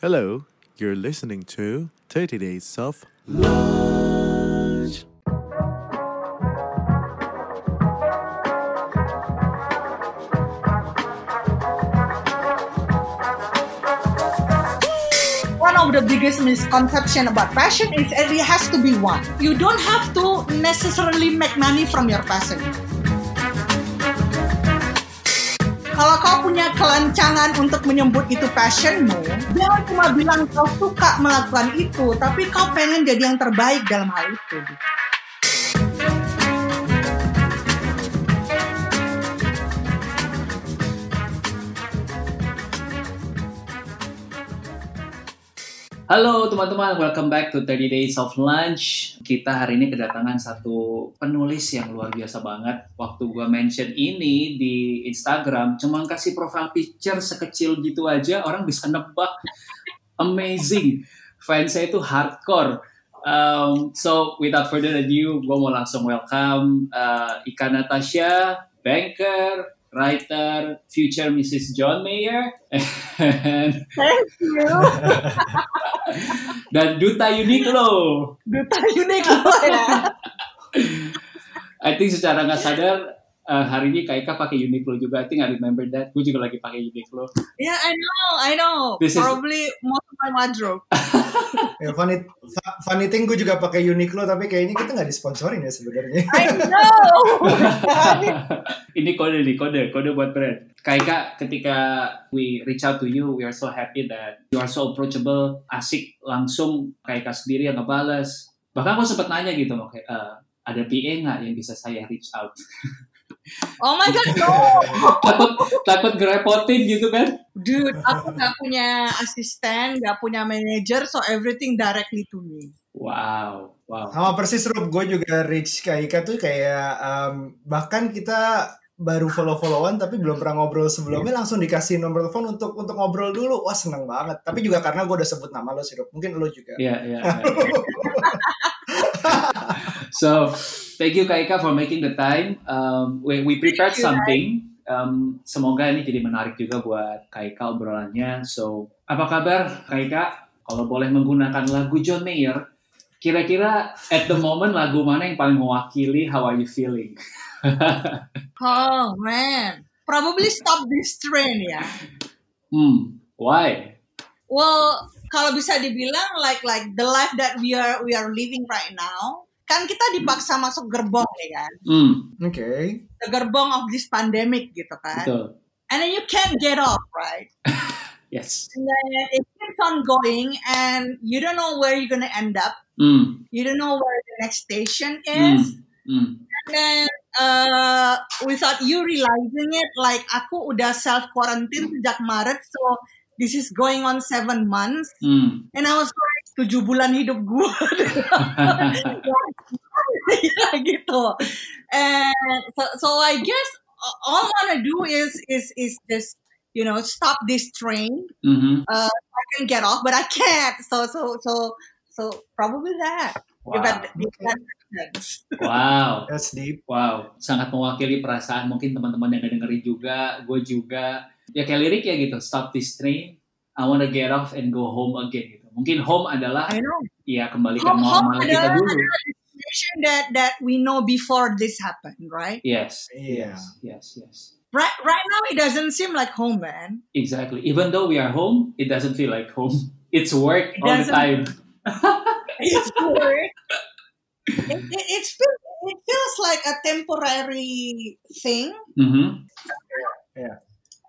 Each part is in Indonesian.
Hello, you're listening to 30 Days of Lunch. one of the biggest misconception about passion is it has to be one. You don't have to necessarily make money from your passion. Kalau kau punya kelancangan untuk menyebut itu passionmu, jangan cuma bilang kau suka melakukan itu, tapi kau pengen jadi yang terbaik dalam hal itu. Halo teman-teman, welcome back to 30 Days of Lunch. Kita hari ini kedatangan satu penulis yang luar biasa banget. Waktu gua mention ini di Instagram, cuma kasih profile picture sekecil gitu aja, orang bisa nebak. Amazing. Fans saya itu hardcore. Um, so, without further ado, gue mau langsung welcome uh, Ika Natasha, banker, writer, future Mrs. John Mayer, and Thank you. dan Duta Uniqlo. Duta Uniqlo ya. I think secara nggak sadar eh, hari ini Kak Ika pakai Uniqlo juga. I think I remember that. Gue juga lagi pakai Uniqlo. Yeah, I know, I know. This is- Probably most of my wardrobe. Ya, funny, funny thing gue juga pakai Uniqlo tapi kayaknya kita nggak disponsorin ya sebenarnya. I know. ini kode nih, kode, kode buat brand. Kak Ika, ketika we reach out to you, we are so happy that you are so approachable, asik, langsung Kak Ika sendiri yang ngebales. Bahkan gue sempat nanya gitu, oke, eh, ada PA nggak yang bisa saya reach out? Oh my god, no. takut takut ngerepotin gitu kan? Dude, aku nggak punya asisten, nggak punya manager, so everything directly to me. Wow, wow. Sama persis Rob, gue juga reach ke Ika tuh kayak um, bahkan kita baru follow-followan tapi belum pernah ngobrol sebelumnya langsung dikasih nomor telepon untuk untuk ngobrol dulu. Wah seneng banget. Tapi juga karena gue udah sebut nama lo sih Rob. Mungkin lo juga. Iya, iya. iya. so, thank you Kak Ika for making the time. Um, we, we prepared you, something. Um, semoga ini jadi menarik juga buat Kak Ika obrolannya. So, apa kabar Kak Ika? Kalau boleh menggunakan lagu John Mayer, kira-kira at the moment lagu mana yang paling mewakili How Are You Feeling? Oh man, probably stop this train ya. Hmm, why? Well, kalau bisa dibilang like like the life that we are we are living right now, kan kita dipaksa masuk gerbong ya kan, Hmm, Oke. the gerbong of this pandemic gitu kan, betul. and then you can't get off right. Yes. And then it keeps on going, and you don't know where you're gonna end up. Hmm, You don't know where the next station hmm, is. hmm. And then uh, without you realizing it, like aku udah self quarantine sejak Maret, so this is going on seven months, hmm. and I was like tujuh bulan hidup gue, ya gitu. And so, so I guess all I wanna do is is is just you know stop this train. Mhm. Uh, I can get off, but I can't. So so so so probably that. If that, that. Wow. That's deep. Wow, sangat mewakili perasaan mungkin teman-teman yang dengerin juga, gue juga. Ya kayak lirik ya gitu, stop this train, I wanna get off and go home again gitu. Mungkin home adalah I know. ya kembali ke Home, home normal kita adalah dulu. that that we know before this happened, right? Yes, Iya. yes, yes, yes. Right, right now it doesn't seem like home, man. Exactly. Even though we are home, it doesn't feel like home. It's work It all the time. It's work. it, it, it's feel- it feels like a temporary thing, Mhm.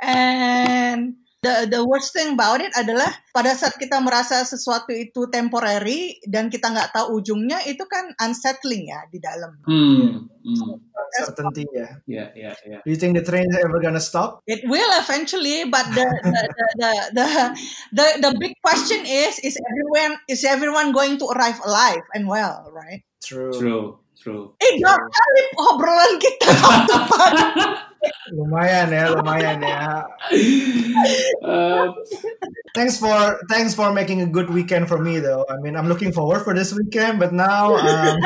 And the the worst thing about it adalah pada saat kita merasa sesuatu itu temporary dan kita nggak tahu ujungnya, itu kan unsettling ya di dalam. Hmm. hmm. Certainty ya. Ya, ya, ya. Do you think the train is ever gonna stop? It will eventually, but the the, the, the, the, the, the big question is is everyone is everyone going to arrive alive and well, right? True. True, true. Eh, dua kali obrolan kita. Lumayan ya, lumayan ya. Uh, Thanks for thanks for making a good weekend for me though. I mean, I'm looking forward for this weekend, but now um,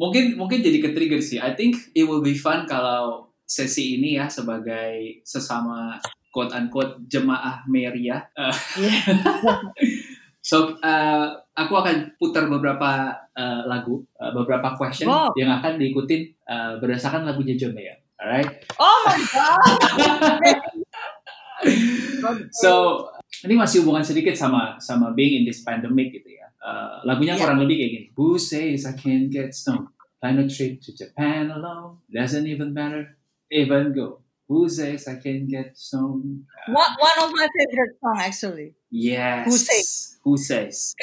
mungkin mungkin jadi ke trigger sih. I think it will be fun kalau sesi ini ya sebagai sesama quote unquote jemaah meriah. Uh, Iya. so uh, aku akan putar beberapa uh, lagu, uh, beberapa question Wow. yang akan diikutin uh, berdasarkan lagunya John Mayer. Alright. Oh my god. So ini masih hubungan sedikit sama sama being in this pandemic gitu ya. Uh, lagunya Iya. kurang lebih kayak gini. Who says I can't get stoned? Plan a trip to Japan alone. Doesn't even matter. Even go. Who says I can't get stoned? one, one of my favorite song actually. Yes. Who says? Who says?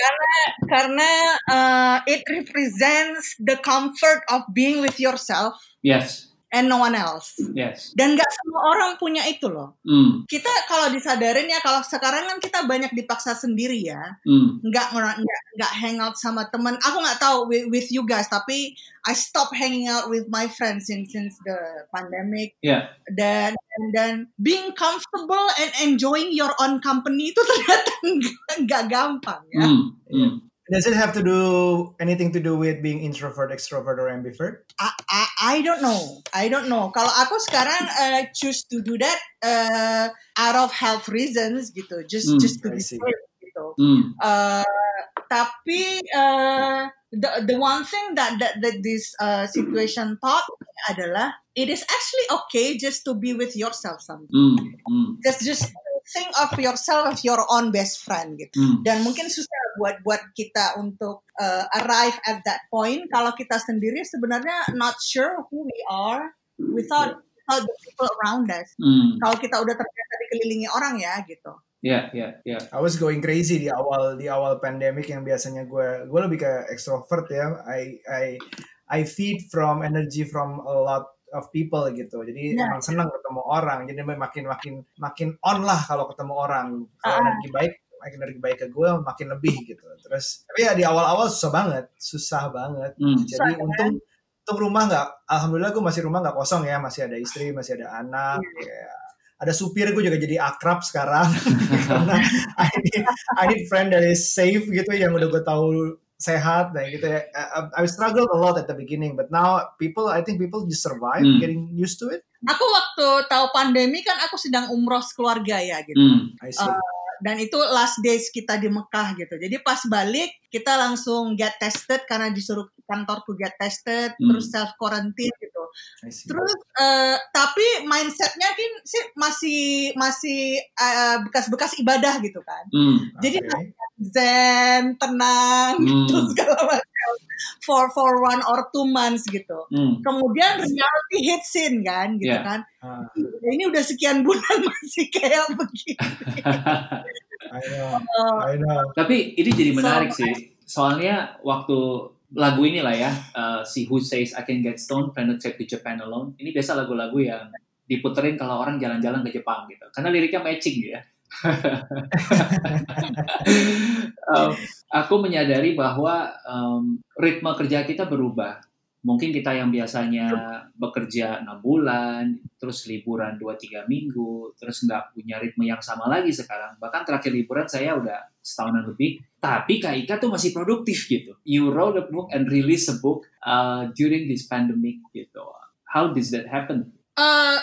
Karena uh, it represents the comfort of being with yourself Yes. And no one else. Yes. Dan nggak semua orang punya itu loh. Mm. Kita kalau disadarin ya kalau sekarang kan kita banyak dipaksa sendiri ya. Mm. nggak nggak nggak hang out sama teman. Aku nggak tahu with, with you guys, tapi I stop hanging out with my friends since since the pandemic. Yeah. Dan dan, dan being comfortable and enjoying your own company itu ternyata nggak gampang ya. Mm. Mm. Does it have to do anything to do with being introvert, extrovert, or ambivert? I, I I don't know. I don't know. Kalau aku sekarang uh, choose to do that uh, out of health reasons gitu. Just Hmm, just to be safe gitu. Mm. Uh, tapi uh, the the one thing that that, that this uh, situation taught me adalah it is actually okay just to be with yourself sometimes. Mm. Mm. Just just think of yourself as your own best friend gitu. Mm. Dan mungkin susah buat buat kita untuk uh, arrive at that point kalau kita sendiri sebenarnya not sure who we are without without the people around us. Mm. Kalau kita udah terbiasa dikelilingi orang ya gitu. Yeah. Yeah. Yeah. I was going crazy di awal di awal pandemic yang biasanya gue gue lebih ke extrovert ya. I I I feed from energy from a lot of people gitu. Jadi Nah. emang senang ketemu orang. Jadi makin makin makin on lah kalau ketemu orang. Kalau Ah. energi baik makin energi baik ke gue makin lebih gitu. Terus tapi ya di awal-awal susah banget, susah banget. Mm. Jadi Susah, kan? untung untung rumah nggak, alhamdulillah gue masih rumah nggak kosong ya, masih ada istri, masih ada anak. Iya. ya. Ada supir gue juga jadi akrab sekarang karena I need, I need friend that is safe gitu yang udah gue tahu sehat dan gitu ya. I, I struggled a lot at the beginning, but now people, I think people just survive, Hmm. getting used to it. Aku waktu tahu pandemi kan aku sedang umroh keluarga ya gitu. Mm. I see. Dan itu last days kita di Mekah gitu. Jadi pas balik kita langsung get tested karena disuruh kantorku get tested, Hmm. terus self quarantine gitu. Terus eh, tapi mindsetnya kan sih masih masih eh, bekas-bekas ibadah gitu kan. Mm. Jadi Okay. zen, tenang, Hmm. gitu segala macam for for one or two months gitu. Mm. Kemudian reality hits in kan, gitu Yeah. kan. Ah, Ini udah sekian bulan masih kayak begini. I know, I know. Tapi ini jadi menarik So- sih. Soalnya waktu lagu ini lah ya, uh, si Who Says I Can Get Stoned, Plan a Trip to Japan Alone. Ini biasa lagu-lagu yang diputerin kalau orang jalan-jalan ke Jepang gitu. Karena liriknya matching ya. Um, aku menyadari bahwa um, ritme kerja kita berubah. Mungkin kita yang biasanya bekerja 6 bulan, terus liburan 2-3 minggu, terus nggak punya ritme yang sama lagi sekarang. Bahkan terakhir liburan saya udah setahunan lebih, tapi Kak Ika tuh masih produktif gitu. You wrote a book and release a book uh, during this pandemic gitu. How does that happen? Uh,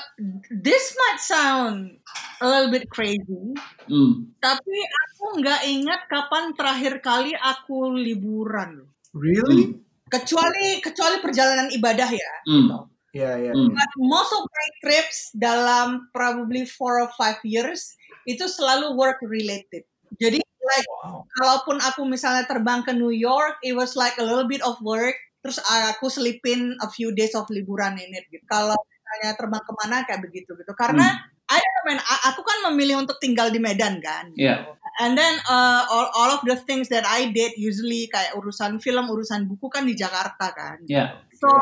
this might sound a little bit crazy, Hmm. tapi aku nggak ingat kapan terakhir kali aku liburan. Really? Kecuali kecuali perjalanan ibadah ya. Hmm. Yeah, yeah. Hmm. But most of my trips dalam probably four or five years itu selalu work related. Jadi like Wow. kalaupun aku misalnya terbang ke New York, it was like a little bit of work. Terus aku selipin a few days of liburan in it. Gitu. Kalau misalnya terbang ke mana kayak begitu gitu. Karena I don't man, a- aku kan memilih untuk tinggal di Medan kan. gitu. Yeah. And then uh, all, all of the things that I did usually kayak urusan film, urusan buku kan di Jakarta kan. Yeah. So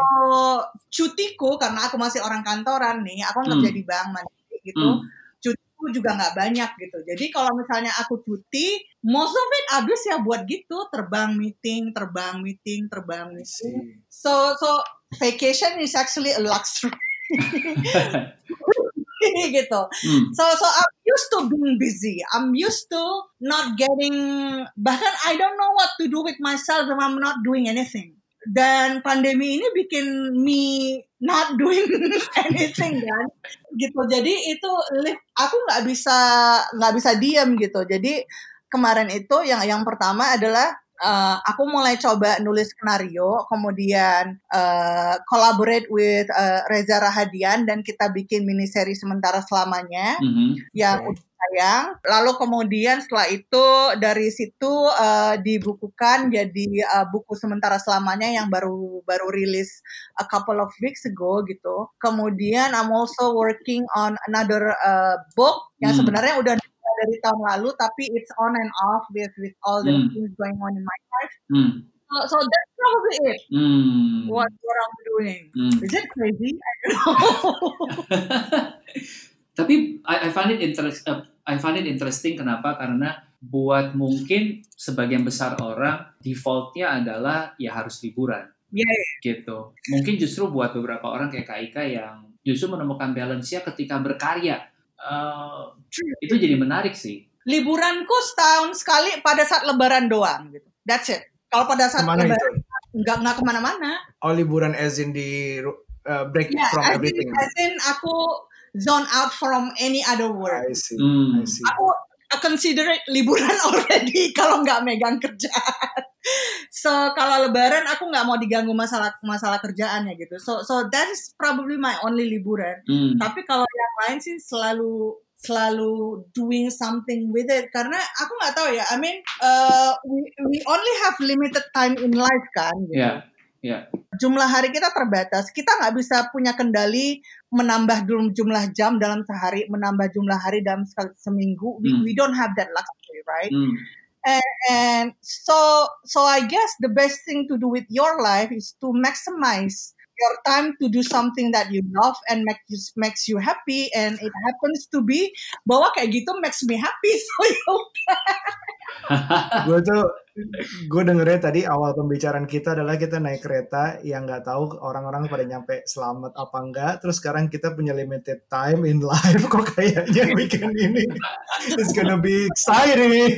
cutiku karena aku masih orang kantoran nih, aku kan Hmm. kerja di bank mandiri gitu. Hmm. Cutiku juga nggak banyak gitu. Jadi kalau misalnya aku cuti, most of it habis ya buat gitu, terbang meeting, terbang meeting, terbang I meeting. So so vacation is actually a luxury gitu. Hmm. So so I'm used to being busy. I'm used to not getting bahkan I don't know what to do with myself if I'm not doing anything. dan pandemi ini bikin me not doing anything kan gitu jadi itu aku nggak bisa nggak bisa diam gitu jadi kemarin itu yang yang pertama adalah uh, aku mulai coba nulis skenario, kemudian uh, collaborate with uh, Reza Rahadian dan kita bikin mini seri sementara selamanya mm -hmm. yang okay. sayang. Lalu kemudian setelah itu dari situ uh, dibukukan jadi uh, buku sementara selamanya yang baru baru rilis a couple of weeks ago gitu. Kemudian I'm also working on another uh, book yang mm. sebenarnya udah dari tahun lalu tapi it's on and off with with all the mm. things going on in my life. Mm. So, so that's probably it. Mm. What what I'm doing. Mm. Is it crazy? I don't know. tapi I, I find it interest uh, I find it interesting kenapa? Karena buat mungkin sebagian besar orang defaultnya adalah ya harus liburan. Yeah. Gitu. Mungkin justru buat beberapa orang kayak Kak Ika yang justru menemukan balance-nya ketika berkarya uh, itu jadi menarik sih. Liburanku setahun sekali pada saat Lebaran doang gitu. That's it. Kalau pada saat Ke mana Lebaran itu? nggak nggak ke mana-mana. Oh liburan as in di uh, break yeah, from as everything. In, as in aku zone out from any other work. I see. Hmm. I see. Aku consider it liburan already kalau nggak megang kerjaan. So kalau lebaran aku nggak mau diganggu masalah masalah kerjaannya gitu. So so that is probably my only liburan. Hmm. Tapi kalau yang lain sih selalu selalu doing something with it karena aku nggak tahu ya. I mean uh, we we only have limited time in life kan. Gitu. Yeah. Yeah. Jumlah hari kita terbatas. Kita nggak bisa punya kendali menambah jumlah jam dalam sehari, menambah jumlah hari dalam seminggu. We, hmm. we don't have that luxury, right? Hmm. And, and so so I guess the best thing to do with your life is to maximize your time to do something that you love and make you, makes you happy and it happens to be bahwa kayak gitu makes me happy so you gue tuh gue dengernya tadi awal pembicaraan kita adalah kita naik kereta yang nggak tahu orang-orang pada nyampe selamat apa enggak. Terus sekarang kita punya limited time in life kok kayaknya weekend ini it's gonna be exciting.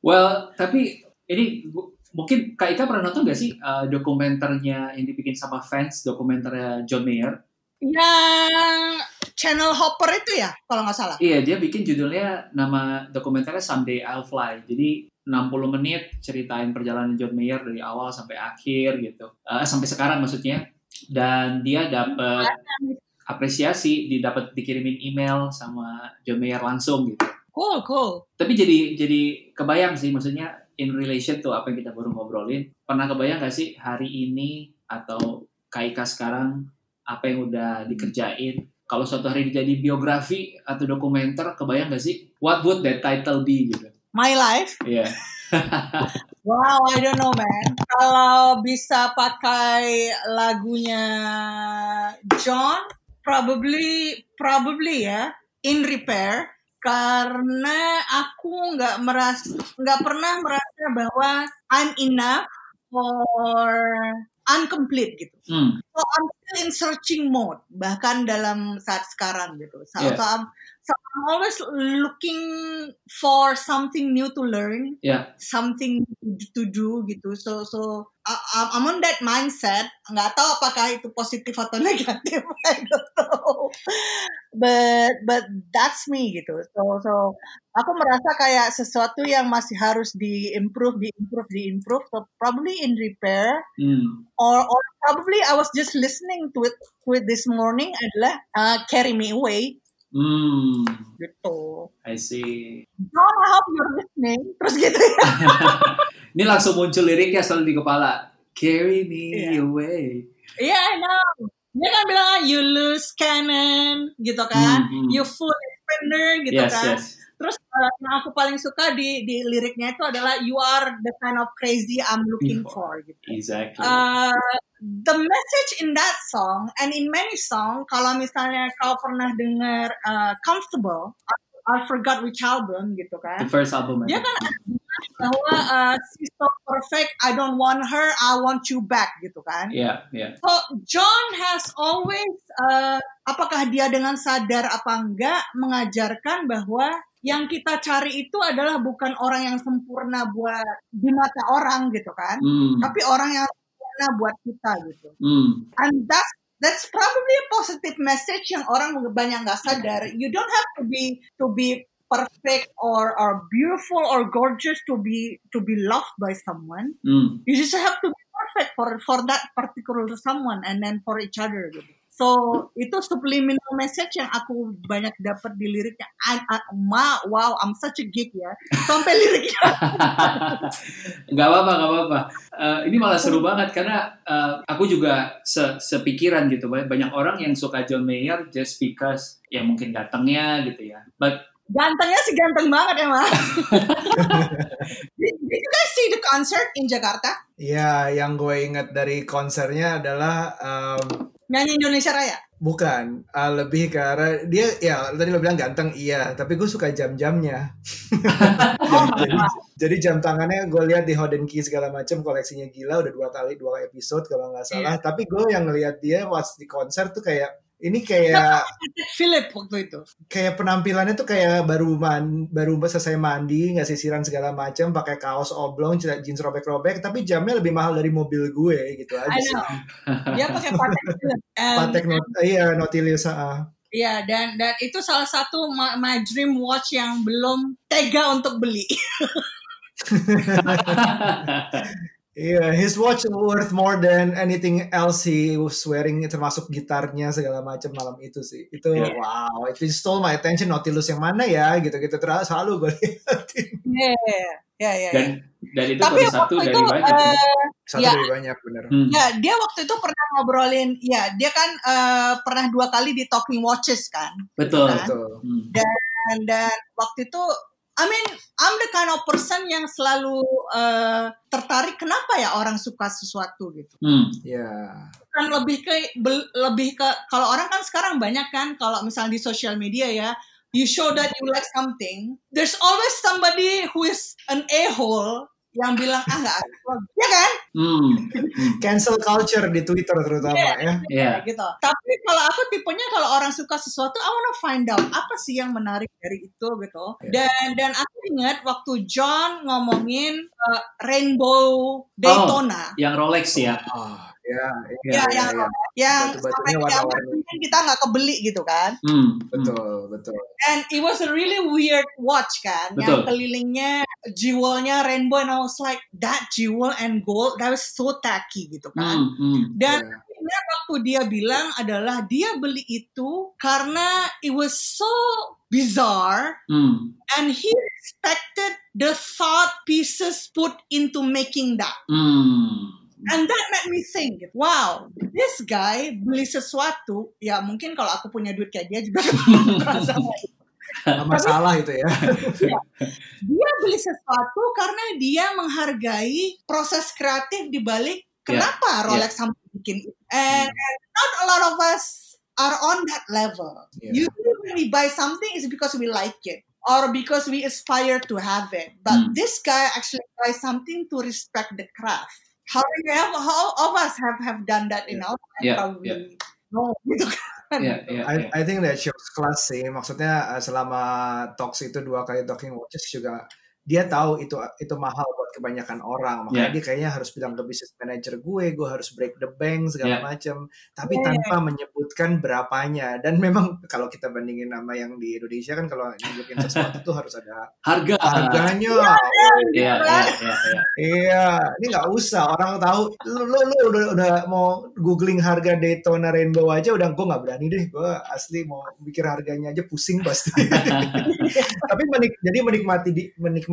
Well tapi ini mungkin Kak Ika pernah nonton gak sih uh, dokumenternya yang dibikin sama fans, dokumenternya John Mayer? Yang channel Hopper itu ya, kalau nggak salah. Iya, dia bikin judulnya nama dokumenternya Someday I'll Fly. Jadi 60 menit ceritain perjalanan John Mayer dari awal sampai akhir gitu. Uh, sampai sekarang maksudnya. Dan dia dapat apresiasi, didapat dikirimin email sama John Mayer langsung gitu. Cool, cool. Tapi jadi jadi kebayang sih maksudnya in relation to apa yang kita baru ngobrolin, pernah kebayang gak sih hari ini atau Kaika sekarang apa yang udah dikerjain? Kalau suatu hari jadi biografi atau dokumenter, kebayang gak sih? What would that title be gitu? My life? Iya. Yeah. wow, I don't know man. Kalau bisa pakai lagunya John, probably probably ya, In Repair karena aku nggak merasa nggak pernah merasa bahwa I'm enough for incomplete gitu. Hmm. So I'm still in searching mode bahkan dalam saat sekarang gitu. So, yeah. so I'm so I'm always looking for something new to learn, yeah. something to do gitu. So so I'm on that mindset. Nggak tahu apakah itu positif atau negatif. I don't know. But but that's me gitu. So so aku merasa kayak sesuatu yang masih harus di improve, di improve, di improve. So probably in repair. Hmm. Or or probably I was just listening to it to it this morning adalah uh, carry me away Hmm. Gitu. I see. John, I hope you're listening. Terus gitu ya. Ini langsung muncul liriknya selalu di kepala. Carry me yeah. away. Iya, yeah, I know. Dia kan bilang, you lose cannon, gitu kan. Mm -hmm. You full spender, gitu yes, kan. Yes. Terus uh, yang aku paling suka di di liriknya itu adalah you are the kind of crazy I'm looking for, gitu. Exactly. Uh, the message in that song and in many song kalau misalnya kau pernah dengar uh, Comfortable I forgot which album gitu kan. The first album dia kan bahwa uh, she's so perfect I don't want her I want you back gitu kan. Yeah yeah. So John has always uh, apakah dia dengan sadar apa enggak mengajarkan bahwa yang kita cari itu adalah bukan orang yang sempurna buat di mata orang gitu kan, Hmm. tapi orang yang sempurna buat kita gitu. Hmm. And that's that's probably a positive message yang orang banyak nggak sadar. You don't have to be to be perfect or or beautiful or gorgeous to be to be loved by someone. Hmm. You just have to be perfect for for that particular someone and then for each other gitu. So itu subliminal message yang aku banyak dapat di liriknya. I- I- ma, wow, I'm such a geek ya. Sampai liriknya. Gak apa-apa, gak apa-apa. Eh, ini malah seru banget karena eh, aku juga se- sepikiran gitu. Banyak orang yang suka John Mayer just because ya mungkin datangnya gitu ya. But Gantengnya sih ganteng banget ya, Ma. did, did you guys see the concert in Jakarta? Ya, yang gue ingat dari konsernya adalah um, Nyanyi Indonesia Raya? bukan. Uh, lebih ke arah dia ya tadi lo bilang ganteng iya. Tapi gue suka jam-jamnya. Jadi, jadi jam tangannya gue lihat di Hoden Key segala macam koleksinya gila udah dua kali dua episode kalau nggak salah. Tapi gue yang ngelihat dia pas di konser tuh kayak ini kayak Philip waktu itu. kayak penampilannya tuh kayak baru man, baru selesai mandi nggak sisiran segala macam pakai kaos oblong celana jeans robek-robek tapi jamnya lebih mahal dari mobil gue gitu aja I sih know. Dia pakai Patek. And- Patek not iya Nautilus ah. Iya, dan dan itu salah satu my, my dream watch yang belum tega untuk beli. Iya, his watch worth more than anything else he was wearing, termasuk gitarnya segala macam malam itu sih. Itu Iya. wow, itu stole my attention. Nautilus yang mana ya? Gitu-gitu terus selalu gue liatin. Iya, iya, iya. dan dan itu Tapi baru satu dari itu, banyak. ya. eh, Satu Ya. dari banyak bener. Hmm. ya dia waktu itu pernah ngobrolin, ya dia kan eh, pernah dua kali di Talking Watches kan, Betul. kan? Betul. Hmm. dan dan waktu itu, I mean, I'm the kind of person yang selalu eh, tertarik kenapa ya orang suka sesuatu gitu. Hmm. Ya. kan lebih ke lebih ke kalau orang kan sekarang banyak kan kalau misalnya di sosial media ya you show that you like something there's always somebody who is an a-hole yang bilang ah nggak asik lo." ya kan Hmm. Cancel culture di Twitter terutama Iya. ya. Iya. Kayak gitu tapi kalau aku tipenya kalau orang suka sesuatu I wanna find out apa sih yang menarik dari itu gitu Iya. dan dan aku ingat waktu John ngomongin uh, Rainbow Daytona Yang Rolex ya. Ah, ya, ya, ya, yang ya. yang Batu-batunya sampai kiamat warna-warni. mungkin kita nggak kebeli gitu kan Hmm. Betul, betul. And it was a really weird watch kan, yang Betul. kelilingnya jewelnya rainbow, and I was like that jewel and gold, that was so tacky gitu kan. Hmm. Hmm. Dan Ya. akhirnya waktu dia bilang adalah dia beli itu karena it was so bizarre Hmm. and he respected the thought pieces put into making that. Hmm. And that made me think, wow, this guy beli sesuatu, ya mungkin kalau aku punya duit kayak dia juga Nggak masalah itu ya. dia beli sesuatu karena dia menghargai proses kreatif di balik kenapa Rolex sampai bikin. And, and not a lot of us are on that level. Yeah. Usually when we buy something is because we like it or because we aspire to have it. But Hmm. this guy actually buys something to respect the craft. How many have, how of us have have done that in our life? Yeah, Probably yeah. no, gitu kan. Iya, iya, I, iya. I think that shows class sih. Maksudnya uh, selama talks itu dua kali talking watches juga dia tahu itu itu mahal buat kebanyakan orang. Makanya Yeah. dia kayaknya harus bilang ke business manager gue, gue harus break the bank segala Yeah. macam. Tapi Yeah. tanpa menyebutkan berapanya. Dan memang kalau kita bandingin nama yang di Indonesia kan kalau nyebutin sesuatu tuh harus ada Harga. harganya. Iya, iya, iya, iya. Iya, ini nggak usah orang tahu. Lu, lu, lu udah, udah mau googling harga Daytona Rainbow aja udah gue nggak berani deh. Gue asli mau pikir harganya aja pusing pasti. Tapi menik, jadi menikmati di, menikmati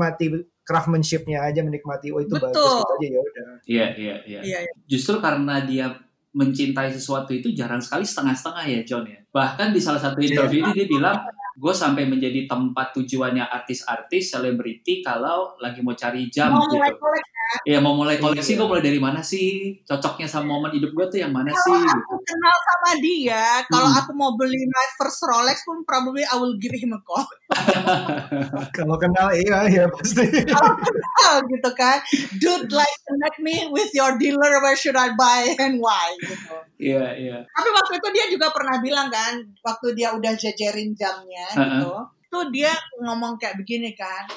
craftsmanshipnya aja, menikmati oh itu Betul. bagus gitu aja ya udah. Iya, iya, iya. Iya, iya. Justru karena dia mencintai sesuatu itu jarang sekali setengah-setengah ya John ya. Bahkan di salah satu interview ini dia bilang, gue sampai menjadi tempat tujuannya artis-artis, selebriti kalau lagi mau cari jam Mau gitu. mulai kolek Iya mau mulai koleksi Iya. gue mulai dari mana sih? Cocoknya sama momen hidup gue tuh yang mana sih? kalau Gitu. aku kenal sama dia, kalau Hmm. aku mau beli my first Rolex pun probably I will give him a call. Kalau kenal iya ya pasti. Kalau kenal gitu kan, dude like connect me with your dealer, where should I buy and why gitu. Iya iya. Tapi waktu itu dia juga pernah bilang kan, waktu dia udah jajarin jamnya Uh-uh. gitu, itu itu dia ngomong kayak begini kan.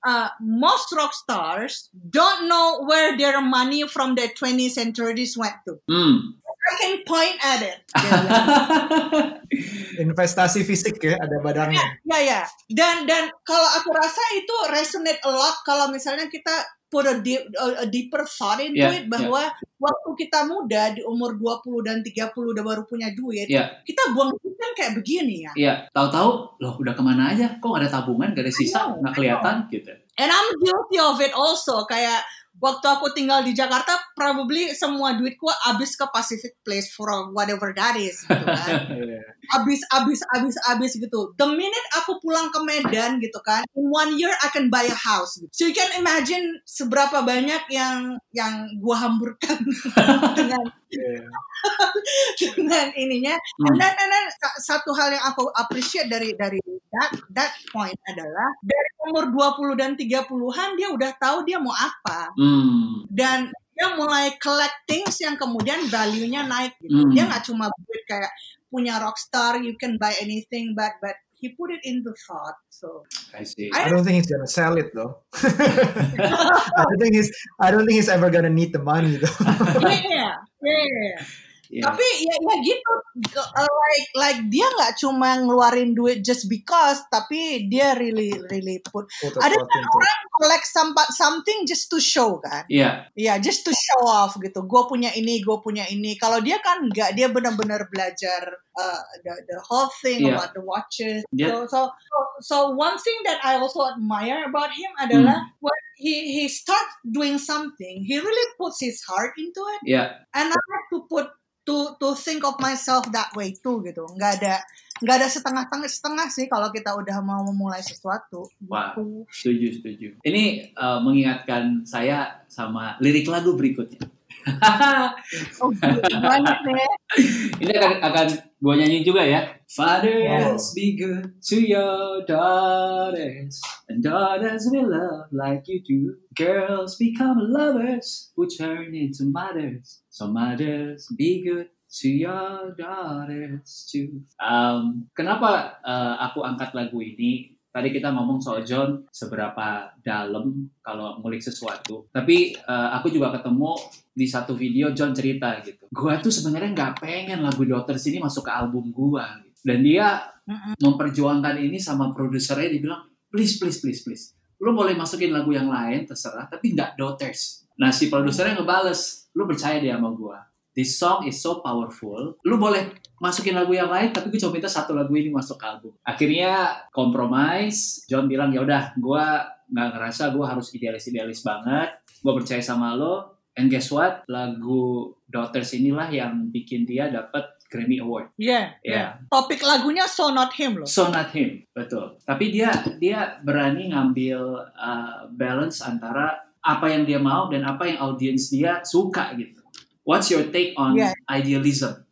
Uh, most rock stars don't know where their money from the 20s and 30s went to. Hmm. I can point at it. Investasi fisik ya, ada badangnya. Ya ya. Dan dan kalau aku rasa itu resonate a lot kalau misalnya kita put a, deep, a, a deeper thought into Yeah, it bahwa waktu kita muda di umur 20 dan 30 udah baru punya duit, Ya, kita buang duit kan kayak begini ya. iya. Tahu-tahu, loh udah ke mana aja? Kok ada tabungan, nggak ada sisa, nggak I kelihatan gitu. And I'm guilty of it also. Kayak waktu aku tinggal di Jakarta, probably semua duitku habis ke Pacific Place for whatever that is. Gitu kan. Habis, habis, habis, habis gitu. The minute aku pulang ke Medan gitu kan, in one year I can buy a house. Gitu. So you can imagine seberapa banyak yang yang gua hamburkan dengan dengan ininya. Hmm. And then sa- satu hal yang aku appreciate dari dari that that point adalah dari umur 20 dan 30-an dia udah tahu dia mau apa Hmm. dan dia mulai collect things yang kemudian value-nya naik gitu. Hmm. Dia nggak cuma duit kayak punya rockstar, you can buy anything but but he put it in the thought. So I see. I don't think he's gonna sell it though. I don't think he's I don't think he's ever gonna need the money though. yeah, yeah, yeah. Iya. Tapi ya, ya gitu, Uh, like like dia nggak cuma ngeluarin duit just because, tapi dia really really put. Ada kan orang collect some, something just to show kan? Iya, Iya, just to show off gitu. Gue punya ini, gue punya ini. Kalau dia kan nggak, dia benar-benar belajar uh, the the whole thing Iya. about the watches. Dia- So, so so so one thing that I also admire about him adalah Hmm. when he he starts doing something, he really puts his heart into it. iya. And I have to put to to think of myself that way too gitu. Nggak ada nggak ada setengah-setengah setengah sih kalau kita udah mau memulai sesuatu. Wah. Gitu. Setuju, setuju. Ini uh, mengingatkan saya sama lirik lagu berikutnya. Oh, banyak deh. Ini akan akan gue nyanyi juga ya. Fathers Wow. be good to your daughters, and daughters will love like you do. Girls become lovers who turn into mothers. So mothers be good to your daughters too. Um, kenapa uh, aku angkat lagu ini? Tadi kita ngomong soal John seberapa dalam kalau ngulik sesuatu. Tapi uh, aku juga ketemu di satu video John cerita gitu. Gua tuh sebenarnya nggak pengen lagu Daughters ini masuk ke album gua. Gitu. Dan dia memperjuangkan ini sama produsernya dia bilang please please please please lu boleh masukin lagu yang lain terserah tapi nggak Daughters. Nah si produsernya ngebales lu percaya dia sama gua. This song is so powerful. Lu boleh masukin lagu yang lain tapi gue cuma minta satu lagu ini masuk ke album. Akhirnya compromise. John bilang ya udah gua nggak ngerasa gua harus idealis-idealis banget. Gua percaya sama lo. And guess what? Lagu Daughters inilah yang bikin dia dapat Grammy Award. Iya. Ya, Topik lagunya So Not Him loh. So not him, betul. Tapi dia dia berani ngambil uh, balance antara apa yang dia mau dan apa yang audiens dia suka gitu. What's your take on Yeah. idealism?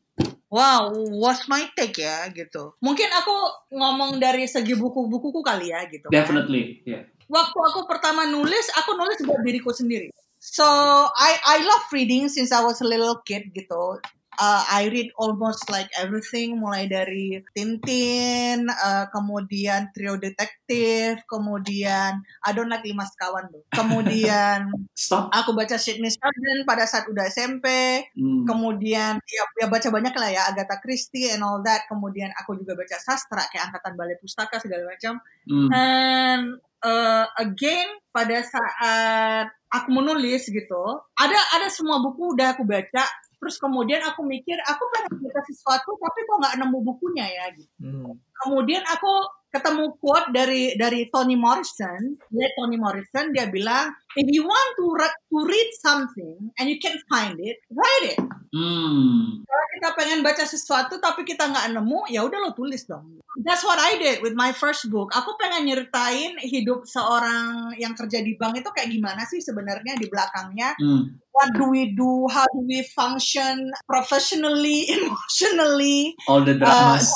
Wow, what's my take ya gitu. Mungkin aku ngomong dari segi buku-bukuku kali ya gitu. kan. Definitely, yeah. Waktu aku pertama nulis, aku nulis buat diriku sendiri. So I I love reading since I was a little kid gitu. Uh, I read almost like everything, mulai dari Tintin, uh, kemudian Trio Detektif, kemudian I don't like Lima Sekawan tuh. Kemudian Stop. aku baca Sidney Sheldon pada saat udah SMP. Hmm. kemudian ya, ya baca banyak lah ya Agatha Christie and all that kemudian aku juga baca sastra kayak angkatan balai pustaka segala macam Hmm. and uh, again pada saat aku menulis gitu ada ada semua buku udah aku baca terus kemudian aku mikir aku pengen baca sesuatu tapi kok nggak nemu bukunya ya gitu Hmm. kemudian aku ketemu quote dari dari Toni Morrison ya Toni Morrison dia bilang if you want to re- to read something and you can't find it write it Hmm. kalau kita pengen baca sesuatu tapi kita nggak nemu ya udah lo tulis dong that's what I did with my first book aku pengen nyeritain hidup seorang yang kerja di bank itu kayak gimana sih sebenarnya di belakangnya Hmm. what do we do how do we function professionally emotionally All the dramas.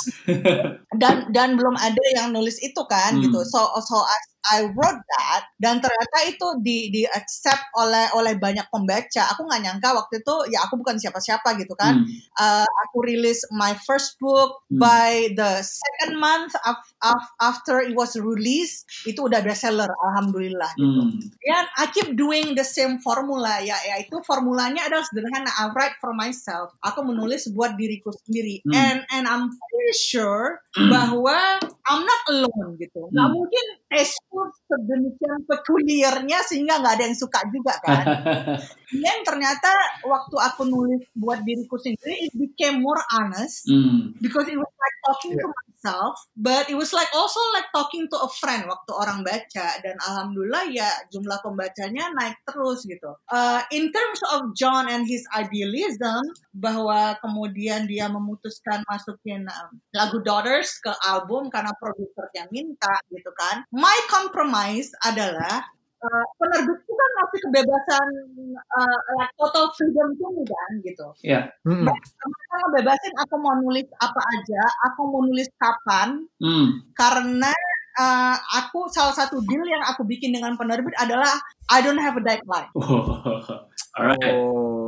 dan dan belum ada yang nulis itu kan Hmm. gitu so so as I wrote that dan ternyata itu di di accept oleh oleh banyak pembaca. Aku nggak nyangka waktu itu ya aku bukan siapa-siapa gitu kan. Hmm. Uh, aku rilis my first book Hmm. by the second month of, of, after it was released itu udah bestseller alhamdulillah gitu. Hmm. Dan I keep doing the same formula ya yaitu formulanya adalah sederhana I write for myself. Aku menulis buat diriku sendiri Hmm. and and I'm pretty sure bahwa I'm not alone gitu. Nggak Hmm. mungkin esku sedemikian peculiarnya sehingga nggak ada yang suka juga kan. Dan ternyata waktu aku nulis buat diriku sendiri it became more honest Hmm. because it was like talking to myself but it was like also like talking to a friend waktu orang baca dan alhamdulillah ya jumlah pembacanya naik terus gitu Uh, in terms of John and his idealism bahwa kemudian dia memutuskan masukin um, lagu Daughters ke album karena produsernya minta gitu kan my compromise adalah uh, penerbit itu kan ngasih kebebasan uh, like total freedom to me kan gitu Ya. Mm-mm. mereka ngebebasin aku mau nulis apa aja, aku mau nulis kapan, Hmm. karena uh, aku salah satu deal yang aku bikin dengan penerbit adalah I don't have a deadline. Alright. Oh.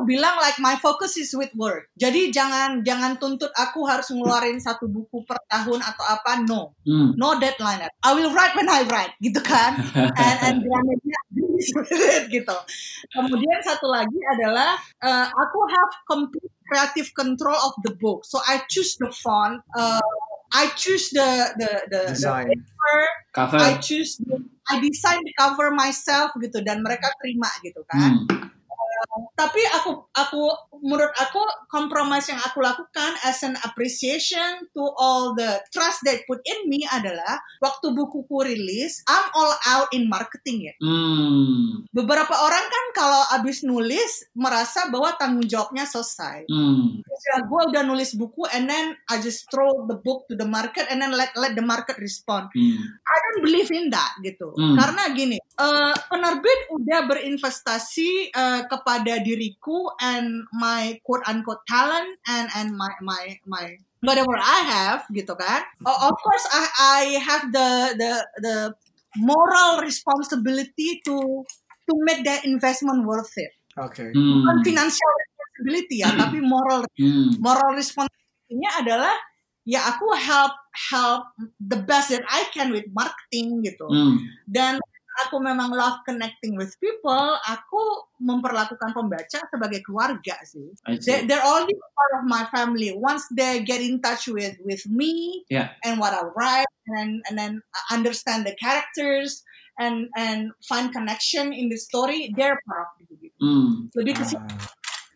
Aku bilang like my focus is with work. Jadi jangan jangan tuntut aku harus ngeluarin satu buku per tahun atau apa. No, Hmm. no deadline. I will write when I write, gitu kan? and and gitu. Kemudian satu lagi adalah uh, aku have complete creative control of the book. So I choose the font, uh, I choose the the the, the paper, Cover. I choose the, I design the cover myself gitu dan mereka terima gitu kan. Hmm. Tapi aku aku menurut aku compromise yang aku lakukan as an appreciation to all the trust they put in me adalah waktu bukuku rilis, I'm all out in marketing ya. Hmm. Beberapa orang kan kalau abis nulis merasa bahwa tanggung jawabnya selesai. Hmm. Ya, gue udah nulis buku and then I just throw the book to the market and then let let the market respond. Hmm. I don't believe in that gitu. Hmm. Karena gini, eh, penerbit udah berinvestasi eh, kepada diriku and my quote unquote talent and and my my my whatever I have gitu kan. Of course I I have the the the moral responsibility to to make that investment worth it. Oke. Hmm. Bukan financial responsibility ya, tapi moral Hmm. moral responsibility-nya adalah ya aku help help the best that I can with marketing gitu. Hmm. Dan aku memang love connecting with people, aku memperlakukan pembaca sebagai keluarga sih. They, they're already part of my family. Once they get in touch with with me Yeah. and what I write, and and then understand the characters and and find connection in the story, they're part of it. Hmm. Lebih ke. Ah.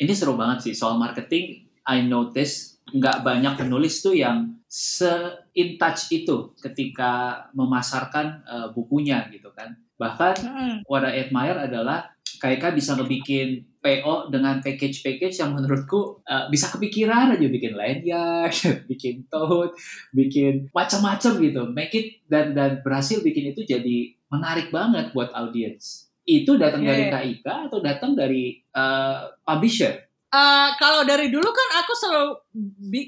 Ini seru banget sih soal marketing. I notice nggak banyak penulis tuh yang se in touch itu ketika memasarkan eh, bukunya gitu kan. Bahkan Mm-mm. what I admire adalah Kaika bisa ngebikin PO dengan package-package yang menurutku eh, bisa kepikiran aja bikin lanyard, bikin tote, bikin macam-macam gitu. Make it dan dan berhasil bikin itu jadi menarik banget buat audiens. Itu datang Iya, dari. Kaika atau datang dari eh, publisher? Uh, kalau dari dulu kan aku selalu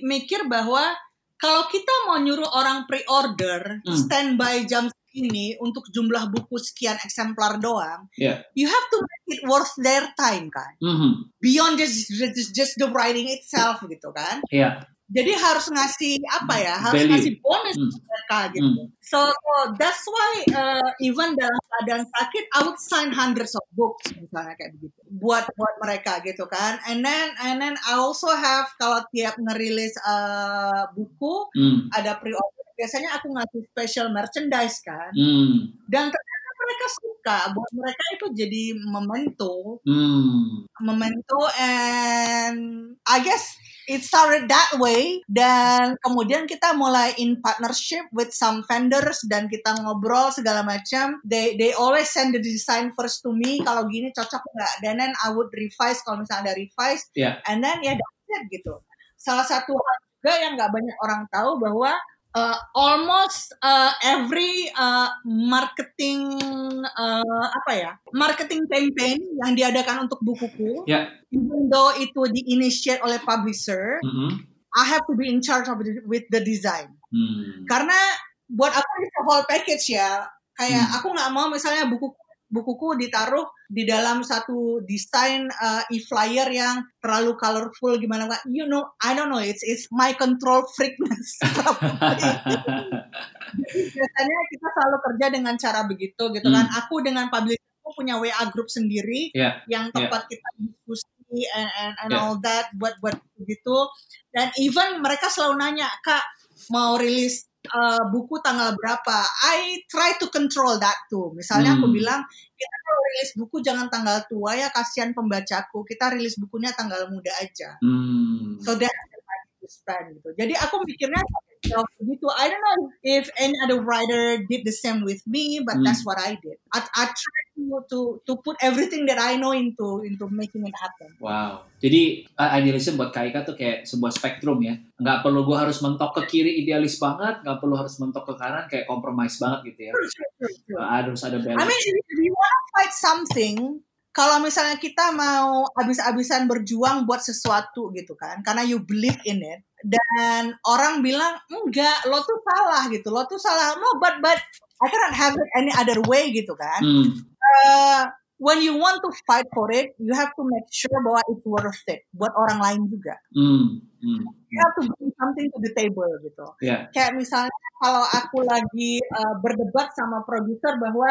mikir bahwa kalau kita mau nyuruh orang pre-order Hmm. standby jam segini untuk jumlah buku sekian eksemplar doang, Iya. you have to make it worth their time kan. Mhm. Beyond just just, just the writing itself gitu kan. Iya. Jadi harus ngasih apa ya? Harus Value. ngasih bonus Hmm. ke mereka gitu. So, so that's why uh, even dalam keadaan sakit, I would sign hundreds of books misalnya kayak begitu buat buat mereka gitu kan. And then and then I also have kalau tiap ngerilis uh, buku Hmm. ada pre-order, biasanya aku ngasih special merchandise kan. Hmm. Dan ternyata mereka suka. Buat mereka itu jadi memento, Hmm. memento and I guess it started that way. Dan kemudian kita mulai in partnership with some vendors dan kita ngobrol segala macam. They they always send the design first to me. Kalau gini cocok nggak? Dan then I would revise kalau misalnya ada revise. Yeah. and then ya that's it gitu. Salah satu hal juga yang nggak banyak orang tahu bahwa uh, almost uh, every uh, marketing uh, apa ya marketing campaign yang diadakan untuk bukuku Ya. even though itu di-initiate oleh publisher Mhm. I have to be in charge of the, with the design Hmm. karena buat apa it's a whole package ya Kayak Hmm. aku nggak mau misalnya buku bukuku ditaruh di dalam satu desain uh, e-flyer yang terlalu colorful gimana Kak? You know, I don't know, it's it's my control freakness. Biasanya kita selalu kerja dengan cara begitu gitu kan. Aku dengan publisherku punya WA group sendiri Ya, yang tempat kita diskusi and and, and Yeah. all that buat buat begitu. Dan even mereka selalu nanya, "Kak, mau rilis uh, buku tanggal berapa?" I try to control that too. Misalnya aku Hmm. bilang, "Kita kalau rilis buku jangan tanggal tua ya, kasihan pembacaku. Kita rilis bukunya tanggal muda aja." Hmm. So that I to spend gitu. Jadi aku mikirnya begitu. I don't know if any other writer did the same with me, but Hmm. that's what I did. I, I try to, to to put everything that I know into into making it happen. Wow. Jadi idealism buat Kak Ika tuh kayak sebuah spektrum ya. Nggak perlu gue harus mentok ke kiri idealis banget, nggak perlu harus mentok ke kanan kayak compromise banget gitu ya. Uh, harus ada I balance. mean, if you want to fight something, kalau misalnya kita mau habis-habisan berjuang buat sesuatu gitu kan, karena you believe in it, dan orang bilang enggak, lo tuh salah gitu, lo tuh salah, no, but but I cannot have it any other way gitu kan. Hmm. Uh, when you want to fight for it, you have to make sure bahwa it's worth it buat orang lain juga. Hmm. Hmm. You have to bring something to the table gitu. Ya. Kayak misalnya kalau aku lagi uh, berdebat sama produser bahwa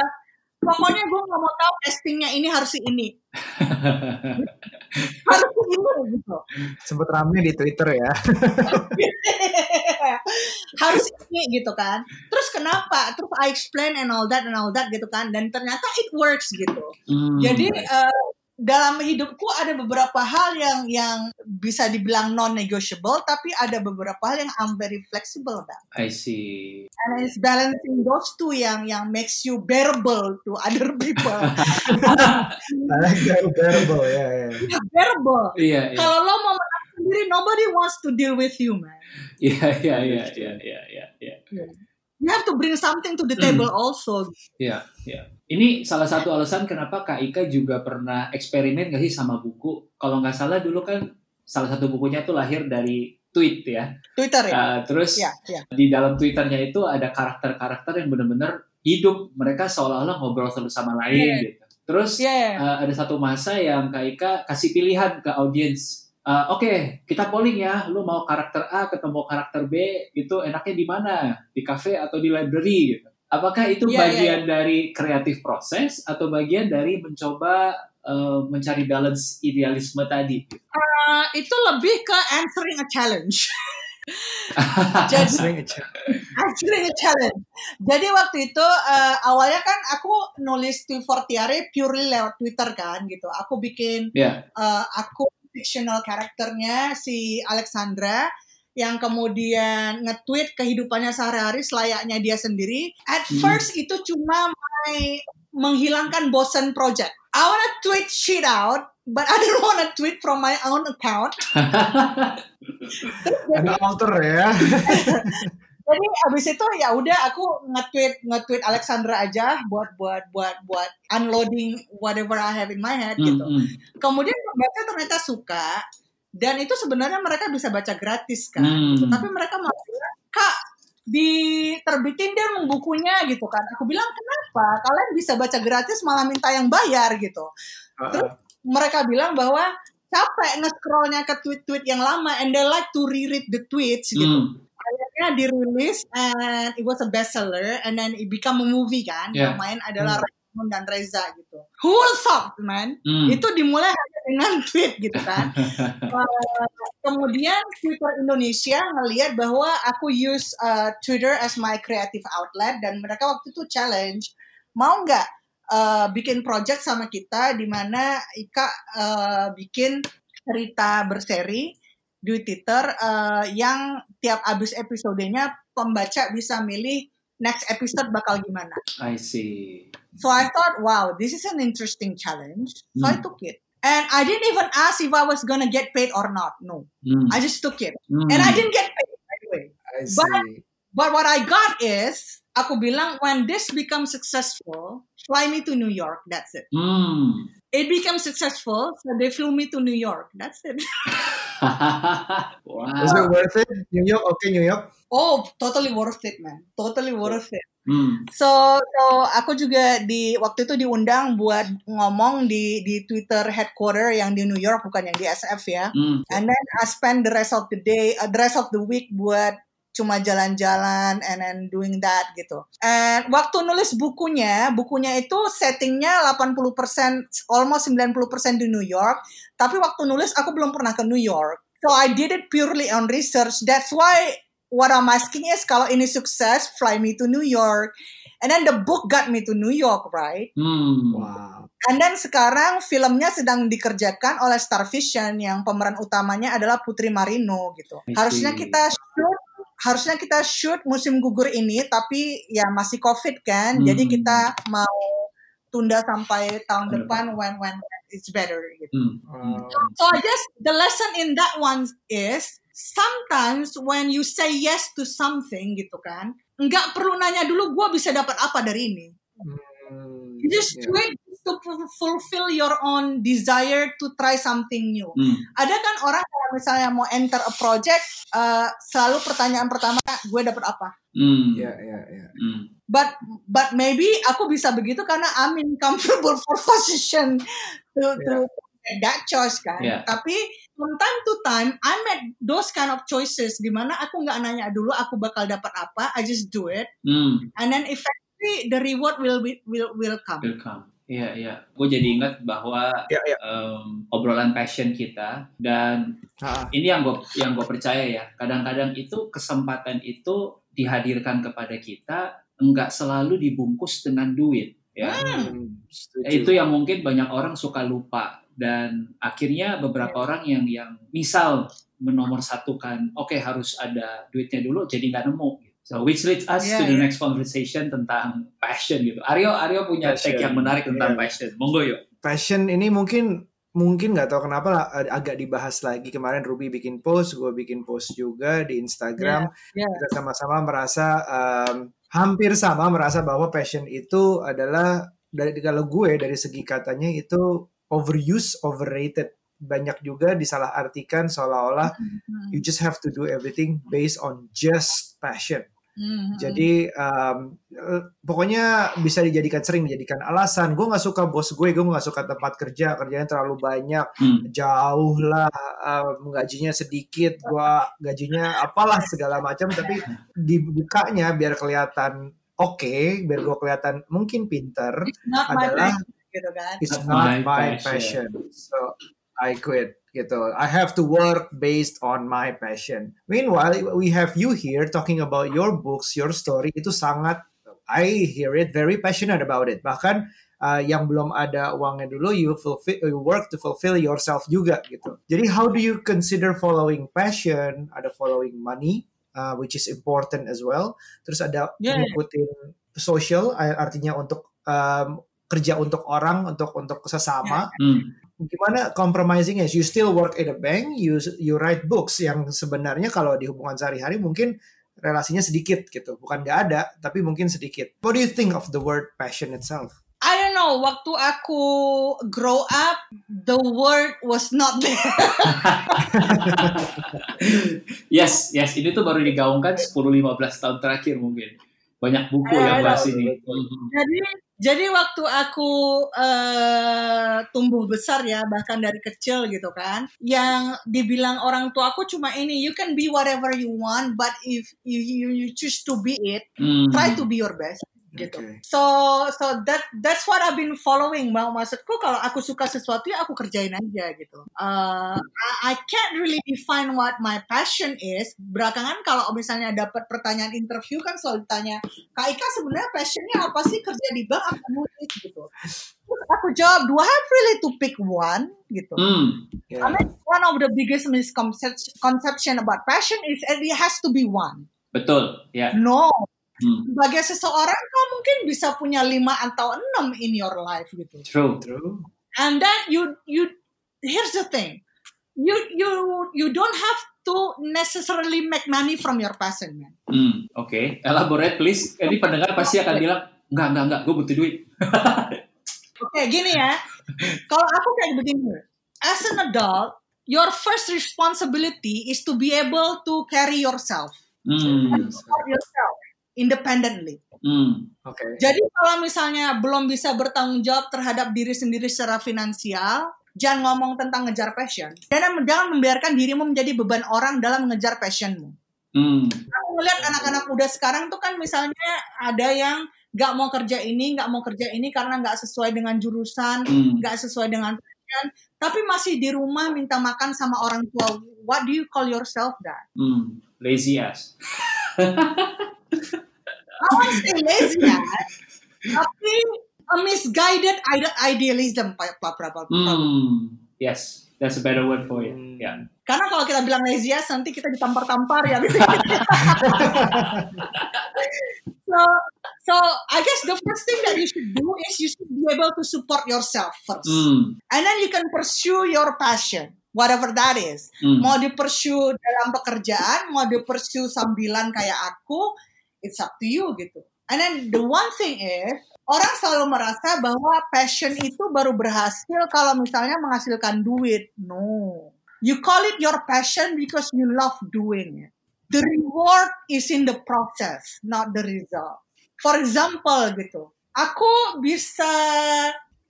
pokoknya gue nggak mau tahu castingnya ini harus si ini, harus si ini gitu. Sempet rame di Twitter ya. harus ini gitu kan. Terus kenapa? Terus I explain and all that and all that gitu kan. Dan ternyata it works gitu. Hmm. Jadi eh, dalam hidupku ada beberapa hal yang yang bisa dibilang non negotiable, tapi ada beberapa hal yang I'm very flexible about. I see. And it's balancing those two yang yang makes you bearable to other people. I like that bearable ya. ya. bearable. Iya, iya. Kalau lo mau menang sendiri, nobody wants to deal with you, man. Iya, iya, iya, iya, iya, iya, iya. You have to bring something to the table also. Iya, iya. Ini salah satu alasan kenapa Kak Ika juga pernah eksperimen gak sih sama buku? Kalau nggak salah dulu kan salah satu bukunya tuh lahir dari tweet ya. Twitter ya. Uh, terus Ya, ya. di dalam twitternya itu ada karakter-karakter yang benar-benar hidup. Mereka seolah-olah ngobrol satu sama lain Iya. gitu. Terus Ya, ya. uh, ada satu masa yang Kak Ika kasih pilihan ke audiens. Uh, Oke, kita polling ya. Lu mau karakter A ketemu karakter B, itu enaknya di mana? Di cafe atau di library gitu. Apakah itu Iya, iya, bagian dari kreatif proses atau bagian dari mencoba uh, mencari balance idealisme tadi? Uh, itu lebih ke answering a challenge. Jadi answering a challenge. Jadi waktu itu uh, awalnya kan aku nulis tweet for Tiare purely lewat Twitter kan gitu. Aku bikin Ya, uh, aku fictional karakternya si Alexandra yang kemudian nge-tweet kehidupannya sehari-hari selayaknya dia sendiri. At Hmm. first itu cuma my menghilangkan bosen project. I wanna tweet shit out, but I don't wanna tweet from my own account. Ada alter ya. Jadi abis itu ya udah aku nge-tweet nge-tweet Alexandra aja buat buat buat buat unloading whatever I have in my head Hmm, gitu. hmm. Kemudian mereka ternyata suka dan itu sebenarnya mereka bisa baca gratis kan. Hmm. Tapi mereka malah bilang, "Kak, diterbitin deh bukunya gitu kan." Aku bilang, "Kenapa? Kalian bisa baca gratis malah minta yang bayar gitu." Terus mereka bilang bahwa capek nge-scrollnya ke tweet-tweet yang lama and they like to reread the tweets gitu Hmm. akhirnya dirilis and it was a bestseller and then it become a movie kan Yeah. yang main adalah Raymond dan Reza gitu. Who thought man. Hmm. itu dimulai hanya dengan tweet gitu kan. Uh, kemudian Twitter Indonesia ngelihat bahwa aku use uh, Twitter as my creative outlet dan mereka waktu itu challenge mau nggak uh, bikin project sama kita di mana Ika uh, bikin cerita berseri di Twitter uh, yang tiap abis episodenya pembaca bisa milih next episode bakal gimana. I see. So I thought, wow, this is an interesting challenge. So I Hmm. took it. And I didn't even ask if I was gonna get paid or not. No, Hmm. I just took it. Hmm. And I didn't get paid, by the way. I see. But what I got is, aku bilang, when this becomes successful, fly me to New York. That's it. Hmm. It became successful, so they flew me to New York. That's it. wow. Was it worth it? New York, oke New York. Oh, totally worth it, man. Totally worth it. Hmm. So, so aku juga di waktu itu diundang buat ngomong di di Twitter headquarter yang di New York bukan yang di SF ya. Hmm. And then I spend the rest of the day, uh, the rest of the week buat cuma jalan-jalan and then doing that gitu. And waktu nulis bukunya, bukunya itu settingnya 80%, almost 90% di New York. Tapi waktu nulis aku belum pernah ke New York. So I did it purely on research. That's why what I'm asking is kalau ini sukses, fly me to New York. And then the book got me to New York, right? Hmm. Wow. And then sekarang filmnya sedang dikerjakan oleh Star Vision yang pemeran utamanya adalah Putri Marino gitu. Harusnya kita shoot harusnya kita shoot musim gugur ini tapi ya masih Covid kan. Hmm. Jadi kita mau tunda sampai tahun depan when when it's better gitu. Hmm. Wow. So I guess the lesson in that one is sometimes when you say yes to something gitu kan, nggak perlu nanya dulu gue bisa dapat apa dari ini. Hmm, You just yeah. do it to fu- fulfill your own desire to try something new. Hmm. Ada kan orang kalau misalnya mau enter a project, uh, selalu pertanyaan pertama, gue dapat apa? Hmm. Ya, ya, ya. Hmm. But but maybe aku bisa begitu karena I'm in comfortable for position to to make that choice kan. Yeah. Tapi from time to time I make those kind of choices di mana aku nggak nanya dulu aku bakal dapat apa, I just do it Hmm. and then eventually the reward will be, will will come. Welcome. Iya, iya. Gue jadi ingat bahwa Ya, ya. em, obrolan passion kita dan Ah, ini yang gue yang gue percaya ya. Kadang-kadang itu kesempatan itu dihadirkan kepada kita enggak selalu dibungkus dengan duit, ya. hmm, setuju. Itu yang mungkin banyak orang suka lupa dan akhirnya beberapa orang yang yang misal menomorsatukan, oke harus ada duitnya dulu, jadi nggak nemu. So which leads us Yeah, to the yeah. next conversation tentang passion gitu. Aryo Aryo punya Passion. take yang menarik tentang Yeah. passion. Monggo yuk. passion ini mungkin mungkin nggak tahu kenapa lah, ag- agak dibahas lagi kemarin Ruby bikin post, gue bikin post juga di Instagram. Yeah, yeah. Kita sama-sama merasa um, hampir sama merasa bahwa passion itu adalah dari kalau gue dari segi katanya itu overuse, overrated. Banyak juga disalahartikan seolah-olah Hmm. you just have to do everything based on just passion. Hmm. Jadi um, eh, pokoknya bisa dijadikan sering dijadikan alasan. Gue nggak suka bos gue, gue nggak suka tempat kerja, kerjanya terlalu banyak, Hmm. jauh lah, um, gajinya sedikit, gue gajinya apalah segala macam. Tapi dibukanya biar kelihatan oke, biar gue kelihatan mungkin pinter. Adalah- gitu kan. It's Not my my passion. passion. So I quit gitu. I have to work based on my passion. Meanwhile, we have you here talking about your books, your story itu sangat I hear it very passionate about it. Bahkan uh, yang belum ada uangnya dulu you fulfill you work to fulfill yourself juga gitu. Jadi how do you consider following passion? Ada following money uh, which is important as well. Terus ada Yeah. ngikutin social artinya untuk um, kerja untuk orang, untuk untuk sesama. Hmm. Gimana compromising is you still work in a bank, you you write books yang sebenarnya kalau di hubungan sehari-hari mungkin relasinya sedikit gitu, bukan nggak ada, tapi mungkin sedikit. What do you think of the word passion itself? I don't know, waktu aku grow up, the word was not there. yes, yes. Ini tuh baru digaungkan 10-15 tahun terakhir mungkin. Banyak buku Eh, yang bahas betul, ini. Mhm. jadi jadi waktu aku eh, tumbuh besar ya bahkan dari kecil gitu kan yang dibilang orang tua aku cuma ini you can be whatever you want but if you you, you choose to be it Hmm. try to be your best gitu. Okay. so so that that's what I've been following mau maksudku kalau aku suka sesuatu ya aku kerjain aja gitu. Uh, I, I can't really define what my passion is. Belakangan kalau misalnya dapat pertanyaan interview kan selalu ditanya Kak Ika sebenarnya passionnya apa sih? Kerja di bank apa nulis? Gitu. Terus aku jawab do I have really to pick one? Gitu. Hmm. Yeah. I mean, one of the biggest misconception about passion is it has to be one. Betul, ya. no Hmm. sebagai seseorang kau mungkin bisa punya lima atau enam in your life gitu. True. True. And then you you here's the thing, you you you don't have to necessarily make money from your passion man. Hmm. Oke, elaborate please. Ini pendengar pasti akan bilang, enggak, enggak, enggak, gue butuh duit. Oke gini ya, kalau aku kayak begini, as an adult, your first responsibility is to be able to carry yourself, Hmm. support yourself independently. Hmm. Oke. Jadi kalau misalnya belum bisa bertanggung jawab terhadap diri sendiri secara finansial, jangan ngomong tentang ngejar passion. Dan jangan membiarkan dirimu menjadi beban orang dalam mengejar passionmu. Hmm. Aku ngeliat anak-anak muda sekarang tuh kan misalnya ada yang nggak mau kerja ini, nggak mau kerja ini karena nggak sesuai dengan jurusan, Hmm. nggak sesuai dengan passion, tapi masih di rumah minta makan sama orang tua. What do you call yourself that? Hmm. Lazy ass. I won't say lazy ya, tapi a misguided ide- idealism, Pak. Pak. Hmm. Yes, that's a better word for it. Hmm. Yeah. Karena kalau kita bilang lazy ass, nanti kita ditampar-tampar ya. so, so I guess the first thing that you should do is you should be able to support yourself first, Hmm. and then you can pursue your passion, whatever that is. Hmm. Mau di pursue dalam pekerjaan, mau di pursue sambilan kayak aku, it's up to you gitu. And then the one thing is, orang selalu merasa bahwa passion itu baru berhasil kalau misalnya menghasilkan duit. No. You call it your passion because you love doing it. The reward is in the process, not the result. For example gitu, aku bisa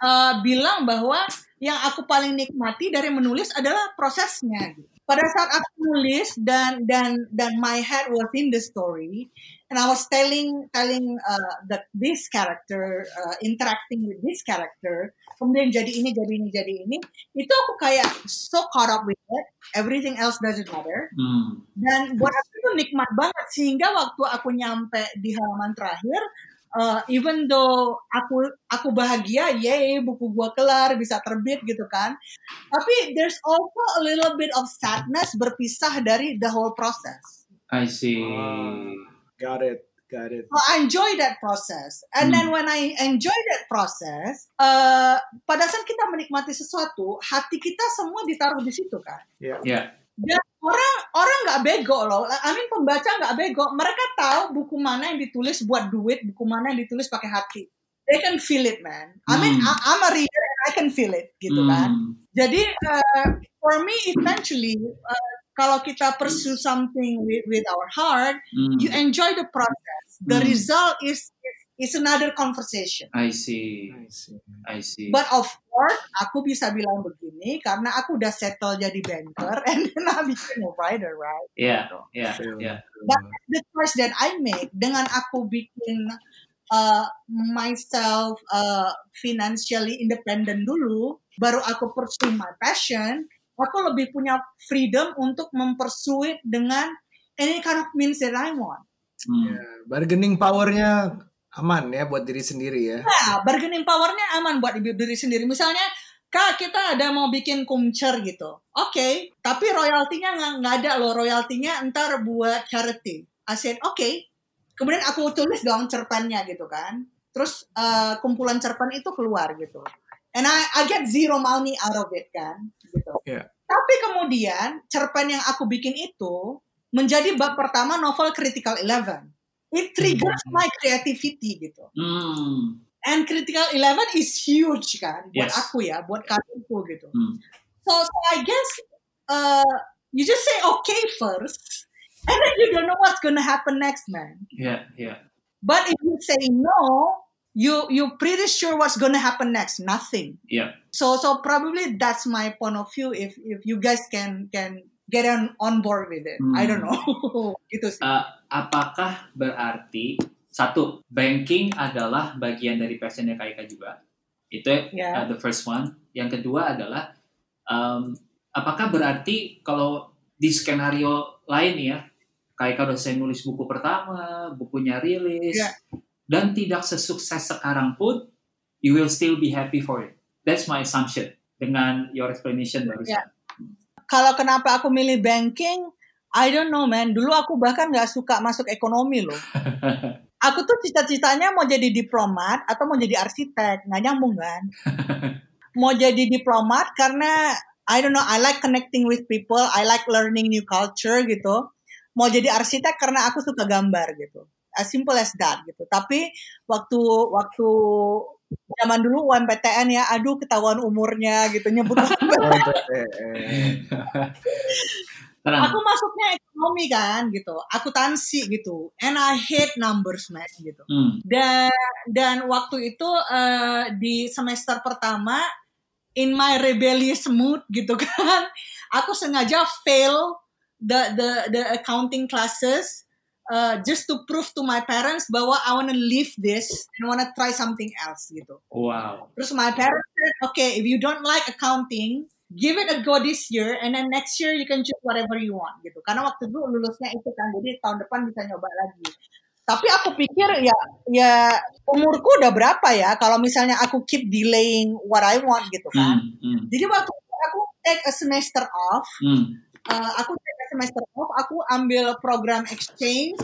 uh, bilang bahwa yang aku paling nikmati dari menulis adalah prosesnya. gitu. Pada saat aku nulis dan dan dan my head was in the story, and I was telling telling uh, that this character uh, interacting with this character, kemudian jadi ini jadi ini jadi ini, itu aku kayak so caught up with it, everything else doesn't matter. Hmm. Dan buat aku itu nikmat banget sehingga waktu aku nyampe di halaman terakhir, uh, even though aku aku bahagia, yay buku gua kelar bisa terbit gitu kan. Tapi there's also a little bit of sadness berpisah dari the whole process. I see. Got it. Got it. So I enjoy that process. And then when I enjoy that process, uh, pada saat kita menikmati sesuatu, hati kita semua ditaruh di situ kan. Ya. Yeah. Dan orang orang nggak bego loh. I mean pembaca nggak bego. Mereka tahu buku mana yang ditulis buat duit, buku mana yang ditulis pakai hati. They can feel it, man. I mean, Hmm. I- I'm a reader and I can feel it, gitu kan. Hmm. Jadi uh, for me, eventually, uh, kalau kita pursue something with, with our heart, Hmm. you enjoy the process. The Hmm. result is is another conversation. I see. I see. I see. But of course, aku bisa bilang begini karena aku udah settle jadi banker and then I became a writer, right? yeah. Yeah. Yeah. But the choice that I make dengan aku bikin uh, myself uh, financially independent dulu, baru aku pursue my passion, aku lebih punya freedom untuk mempursue it dengan any kind of means that I want. Hmm. Ya, bargaining powernya aman ya buat diri sendiri ya. Nah, bargaining powernya aman buat diri sendiri. Misalnya, kak kita ada mau bikin kumcer gitu. Oke, tapi royaltinya nggak ada loh. Royaltinya ntar buat charity. I said, oke. Kemudian aku tulis dong cerpennya gitu kan. Terus eh, kumpulan cerpen itu keluar gitu. And I, I get zero money out of it kan. Gitu. Iya. Tapi kemudian cerpen yang aku bikin itu menjadi bab pertama novel Critical Eleven. It triggers my creativity gitu. Hmm. And Critical Eleven is huge kan buat Yes. aku ya, buat karirku gitu. Hmm. So, so I guess uh, you just say okay first, and then you don't know what's gonna happen next, man. Yeah. Yeah. But if you say no, you you pretty sure what's gonna happen next? Nothing. Yeah. So so probably that's my point of view. If if you guys can can get on on board with it, I don't know. gitu sih. Uh, apakah berarti satu banking adalah bagian dari passionnya Kak Ika juga? Itu Ya. uh, the first one. Yang kedua adalah um, apakah berarti kalau di skenario lain ya, Kak Ika udah saya nulis buku pertama, bukunya rilis, Ya. Dan tidak sesukses sekarang pun, you will still be happy for it. That's my assumption dengan your explanation barusan. Ya. Kalau kenapa aku milih banking, I don't know man. Dulu aku bahkan nggak suka masuk ekonomi loh. Aku tuh cita-citanya mau jadi diplomat atau mau jadi arsitek, nggak nyambung kan? mau jadi diplomat karena I don't know, I like connecting with people, I like learning new culture gitu. Mau jadi arsitek karena aku suka gambar gitu. As simple as that gitu. Tapi waktu waktu zaman dulu UMPTN ya, aduh ketahuan umurnya gitu nyebut Oh, eh, eh. Aku masuknya ekonomi kan gitu, akuntansi gitu, and I hate numbers man gitu. Hmm. Dan dan waktu itu eh, di semester pertama in my rebellious mood gitu kan, aku sengaja fail the the the accounting classes uh, just to prove to my parents bahwa I wanna leave this and wanna try something else gitu. Wow. Terus my parents said, okay, if you don't like accounting, give it a go this year, and then next year you can choose whatever you want gitu. Karena waktu itu lulusnya itu kan, jadi tahun depan bisa nyoba lagi. Tapi aku pikir ya ya umurku udah berapa ya kalau misalnya aku keep delaying what I want gitu kan. Hmm. Hmm. Jadi waktu aku take a semester off, Hmm. uh, aku take semester off, aku ambil program exchange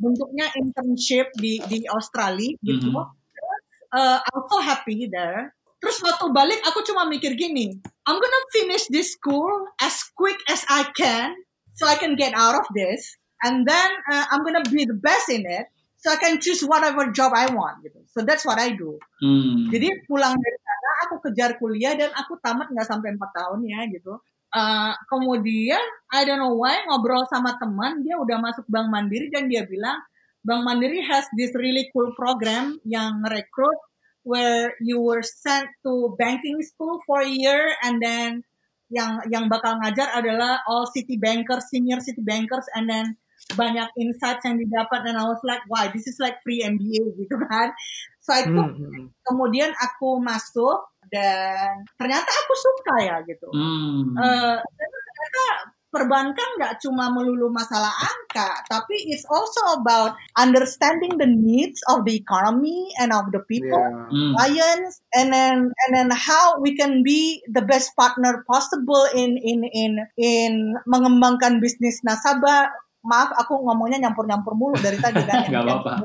bentuknya internship di di Australia gitu. Mhm. Terus, uh, I'm so happy there. Terus waktu balik aku cuma mikir gini, I'm gonna finish this school as quick as I can so I can get out of this and then uh, I'm gonna be the best in it so I can choose whatever job I want gitu. So that's what I do. Hmm. Jadi pulang dari sana aku kejar kuliah dan aku tamat nggak sampai empat tahun ya gitu. Uh, kemudian I don't know why ngobrol sama teman dia udah masuk Bank Mandiri dan dia bilang Bank Mandiri has this really cool program yang rekrut where you were sent to banking school for a year and then yang yang bakal ngajar adalah all city bankers, senior city bankers and then banyak insights yang didapat dan I was like, wow, this is like free MBA gitu kan. So I took Hmm, hmm. kemudian aku masuk dan ternyata aku suka ya gitu. Hmm. Eh, karena ternyata perbankan nggak cuma melulu masalah angka, tapi it's also about understanding the needs of the economy and of the people, Yeah. Hmm. clients, and then and then how we can be the best partner possible in in in in mengembangkan bisnis nasabah. Maaf, aku ngomongnya nyampur-nyampur mulu dari tadi kan. Nggak apa-apa.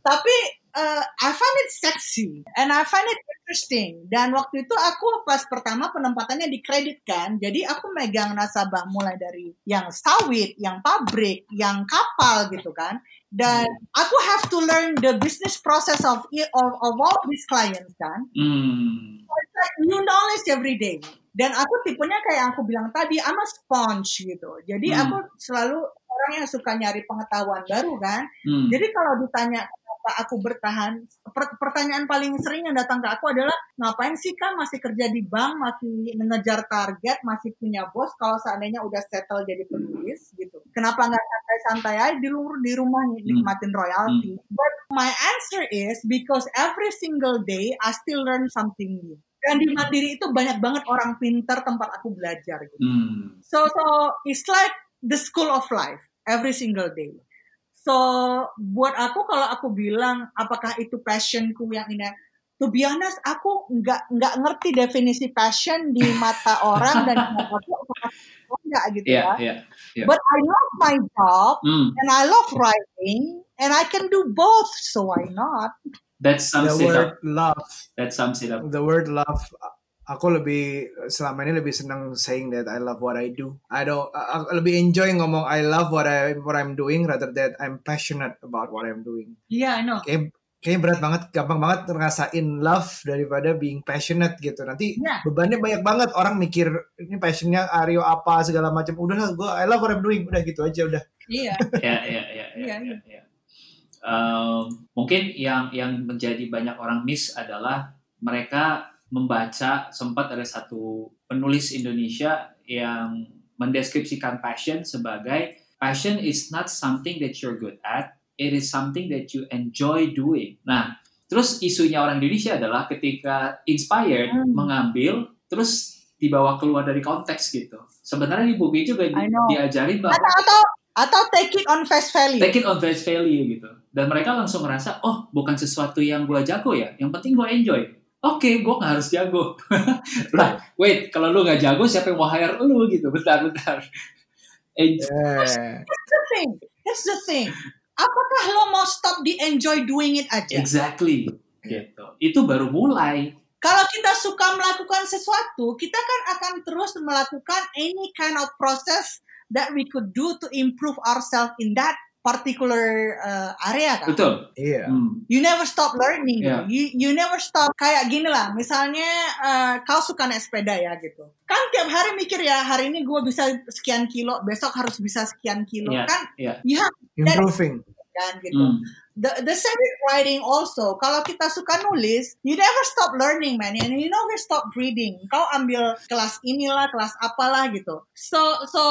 Tapi uh, I find it sexy and I find it interesting. Dan waktu itu aku pas pertama penempatannya dikreditkan, jadi aku megang nasabah mulai dari yang sawit, yang pabrik, yang kapal gitu kan. Dan aku have to learn the business process of of, of all these clients kan. Hmm. So it's like new knowledge every day. Dan aku tipenya kayak aku bilang tadi, I'm a sponge gitu. Jadi Hmm. aku selalu orang yang suka nyari pengetahuan baru kan. Hmm. Jadi kalau ditanya aku bertahan, per- pertanyaan paling sering yang datang ke aku adalah ngapain sih kan masih kerja di bank, masih mengejar target, masih punya bos kalau seandainya udah settle jadi penulis gitu. Kenapa nggak santai-santai aja di, di rumah nikmatin royalty? But my answer is because every single day I still learn something new. Dan di Mandiri itu banyak banget orang pintar tempat aku belajar gitu. Hmm. So so it's like the school of life every single day. So buat aku kalau aku bilang apakah itu passionku yang ini to be honest aku nggak nggak ngerti definisi passion di mata orang dan di mata aku enggak gitu Iya, ya. iya. iya. But I love my job Hmm. and I love writing and I can do both so why not? That The sums it word up. love, That sums it up. the word love. Aku lebih selama ini lebih senang saying that I love what I do. I don't. Aku lebih enjoy ngomong I love what I what I'm doing rather than I'm passionate about what I'm doing. Iya, I know. Kayak kayaknya berat banget, gampang banget ngerasain love daripada being passionate gitu. Nanti Iya. bebannya banyak banget orang mikir ini passionnya Aryo apa segala macam. Udah lah, gue I love what I'm doing. Udah gitu aja udah. Iya. ya, ya, ya, ya, Iya, ya, ya. Um, mungkin yang yang menjadi banyak orang miss adalah mereka membaca sempat ada satu penulis Indonesia yang mendeskripsikan passion sebagai passion is not something that you're good at, it is something that you enjoy doing. Nah, terus isunya orang Indonesia adalah ketika inspired Hmm. mengambil terus dibawa keluar dari konteks gitu. Sebenarnya di buku juga di- diajarin bahwa Atau atau atau take it on face value. take it on face value gitu. Dan mereka langsung ngerasa, oh bukan sesuatu yang gue jago ya, yang penting gue enjoy. Oke, gue gak harus jago. lah, wait, kalau lu gak jago, siapa yang mau hire lu gitu? Bentar, bentar. En- Eh, That's the thing. That's the thing. Apakah lo mau stop di enjoy doing it aja? exactly. Gitu. Itu baru mulai. Kalau kita suka melakukan sesuatu, kita kan akan terus melakukan any kind of process that we could do to improve ourselves in that particular uh, area kan. Betul. Iya. Hmm. You never stop learning. Yeah. You you never stop kayak gini lah. Misalnya uh, kau suka naik sepeda ya gitu. Kan tiap hari mikir ya hari ini gue bisa sekian kilo, besok harus bisa sekian kilo. Iya. Kan Iya. you have Improving. kan gitu. Hmm. The, the same with writing also. Kalau kita suka nulis, you never stop learning, man. And you never stop reading. Kau ambil kelas inilah, kelas apalah gitu. So, so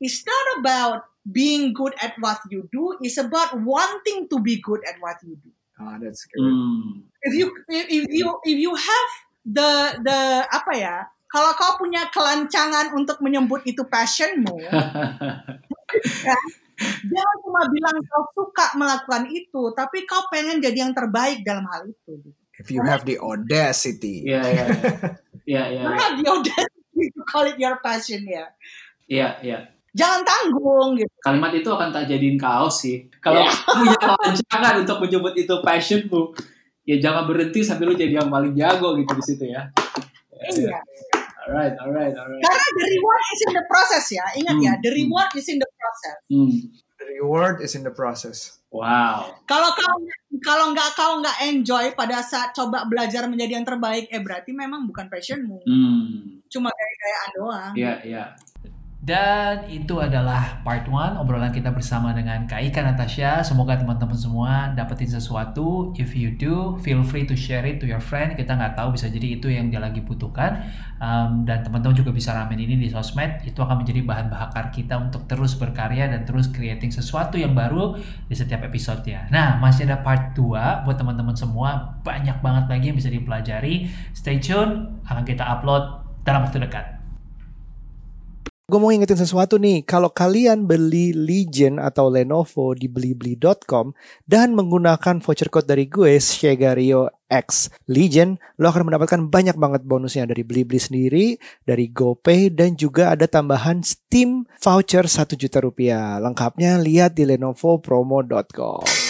it's not about being good at what you do. It's about wanting to be good at what you do. Ah, that's good. Hmm. If you, if, you, if you have the, the apa ya? Kalau kau punya kelancangan untuk menyebut itu passionmu, ya, jangan cuma bilang kau suka melakukan itu, tapi kau pengen jadi yang terbaik dalam hal itu. If you have the audacity. Iya, iya. iya. Iya, iya. You have the audacity to call it your passion ya. Iya, iya. Jangan tanggung gitu. Kalimat itu akan tak jadiin kaos sih. Kalau punya kelancangan untuk menyebut itu passionmu, ya jangan berhenti sampai lu jadi yang paling jago gitu di situ ya. Iya. Alright, alright, alright. Karena the reward is in the process ya. Ingat ya, Hmm. the reward is in the process. Hmm. The reward is in the process. Wow. Kalau kau kalau nggak kau nggak enjoy pada saat coba belajar menjadi yang terbaik, eh berarti memang bukan passionmu. Hmm. Cuma gaya-gayaan doang. Iya, iya. Dan itu adalah part 1 obrolan kita bersama dengan Kak Ika Natasha. Semoga teman-teman semua dapetin sesuatu. If you do, feel free to share it to your friend. Kita nggak tahu bisa jadi itu yang dia lagi butuhkan. Um, dan teman-teman juga bisa ramen ini di sosmed. Itu akan menjadi bahan bakar kita untuk terus berkarya dan terus creating sesuatu yang baru di setiap episode ya. Nah, masih ada part 2 buat teman-teman semua. Banyak banget lagi yang bisa dipelajari. Stay tune, akan kita upload dalam waktu dekat. Gue mau ngingetin sesuatu nih, kalau kalian beli Legion atau Lenovo di blibli.com dan menggunakan voucher code dari gue, Shegario X Legion, lo akan mendapatkan banyak banget bonusnya dari Blibli sendiri, dari GoPay, dan juga ada tambahan Steam voucher 1 juta rupiah. Lengkapnya lihat di lenovopromo.com.